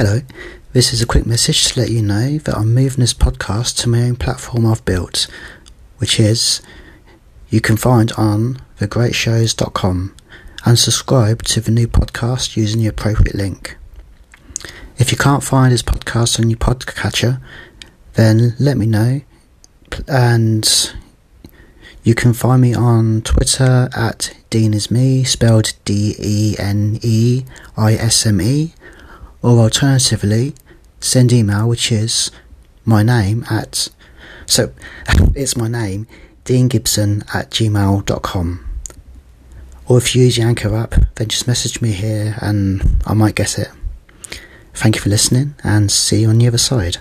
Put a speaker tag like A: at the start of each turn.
A: Hello, this is a quick message to let you know that I'm moving this podcast to my own platform I've built, which is you can find on thegreatshows.com and subscribe to the new podcast using the appropriate link. If you can't find this podcast on your podcatcher, then let me know and you can find me on Twitter at Dene is me, spelled D E N E I S M E, or alternatively, send email, which is my name at so it's my name, Dene Gibson at gmail.com. Or if you use the Anchor app, then just message me here and I might get it. Thank you for listening and see you on the other side.